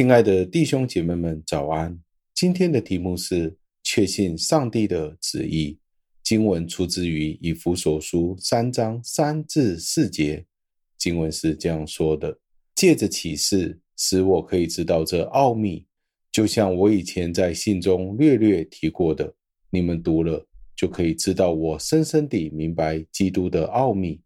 亲爱的弟兄姐妹们，早安！今天的题目是确信上帝的旨意。经文出自于以弗所书三章三至四节。经文是这样说的：借着启示，使我可以知道这奥秘，就像我以前在信中略略提过的，你们读了就可以知道我深深地明白基督的奥秘。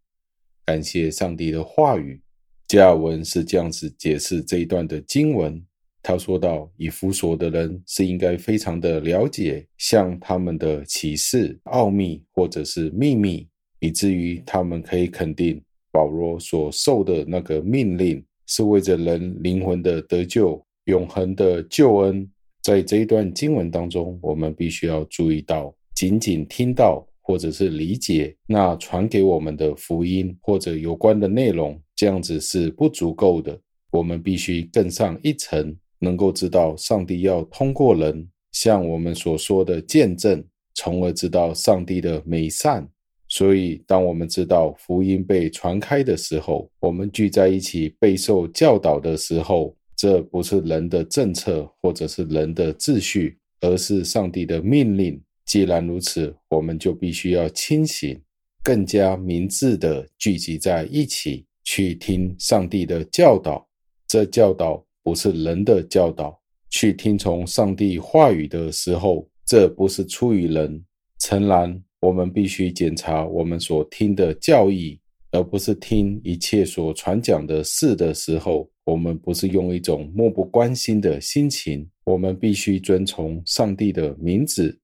感谢上帝的话语。加尔文是这样子解释这一段的经文。他说道：“以弗所的人是应该非常的了解，像他们的启示、奥秘或者是秘密，以至于他们可以肯定保罗所受的那个命令是为着人灵魂的得救、永恒的救恩。”在这一段经文当中，我们必须要注意到，仅仅听到或者是理解那传给我们的福音或者有关的内容。这样子是不足够的，我们必须更上一层，能够知道上帝要通过人向我们所说的见证，从而知道上帝的美善。所以，当我们知道福音被传开的时候，我们聚在一起备受教导的时候，这不是人的政策或者是人的秩序，而是上帝的命令。既然如此，我们就必须要清醒，更加明智地聚集在一起。去听上帝的教导，这教导不是人的教导。去听从上帝话语的时候，这不是出于人。诚然，我们必须检查我们所听的教义，而不是听一切所传讲的事的时候，我们不是用一种漠不关心的心情。我们必须遵从上帝的名字，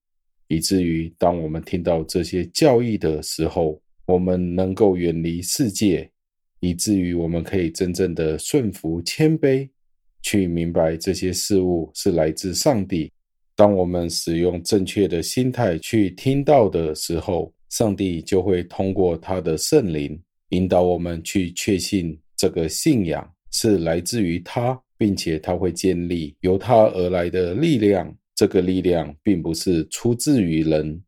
以至于当我们听到这些教义的时候，我们能够远离世界。以至于我们可以真正的顺服、谦卑，去明白这些事物是来自上帝。当我们使用正确的心态去听到的时候，上帝就会通过他的圣灵引导我们去确信这个信仰是来自于他，并且他会建立由他而来的力量。这个力量并不是出自于人。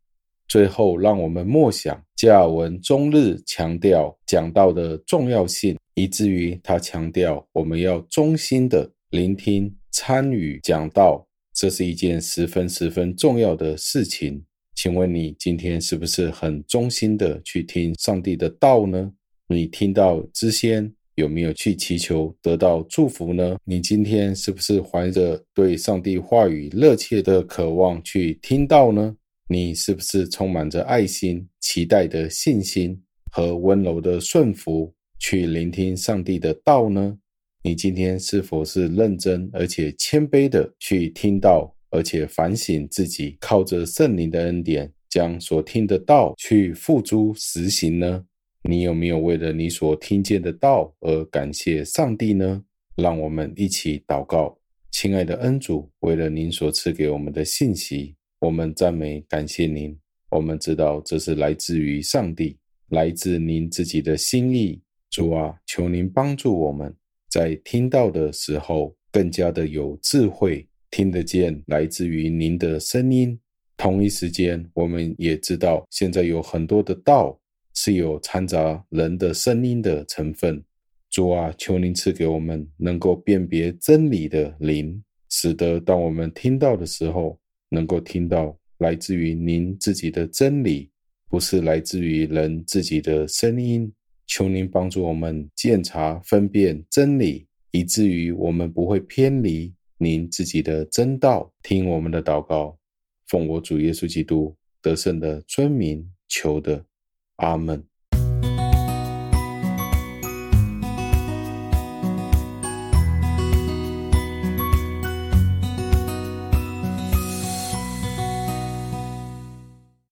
最后，让我们默想加尔文终日强调讲道的重要性，以至于他强调我们要忠心的聆听、参与讲道，这是一件十分十分重要的事情。请问你今天是不是很忠心的去听上帝的道呢？你听到之先有没有去祈求得到祝福呢？你今天是不是怀着对上帝话语热切的渴望去听到呢？你是不是充满着爱心、期待的信心和温柔的顺服，去聆听上帝的道呢？你今天是否是认真而且谦卑的去听到，而且反省自己，靠着圣灵的恩典，将所听的道去付诸实行呢？你有没有为了你所听见的道而感谢上帝呢？让我们一起祷告，亲爱的恩主，为了您所赐给我们的信息。我们赞美感谢您，我们知道这是来自于上帝，来自您自己的心意。主啊，求您帮助我们在听到的时候更加的有智慧，听得见来自于您的声音。同一时间，我们也知道现在有很多的道是有掺杂人的声音的成分。主啊，求您赐给我们能够辨别真理的灵，使得当我们听到的时候。能够听到来自于您自己的真理，不是来自于人自己的声音。求您帮助我们鉴察分辨真理，以至于我们不会偏离您自己的真道。听我们的祷告，奉我主耶稣基督得胜的尊名求的，阿门。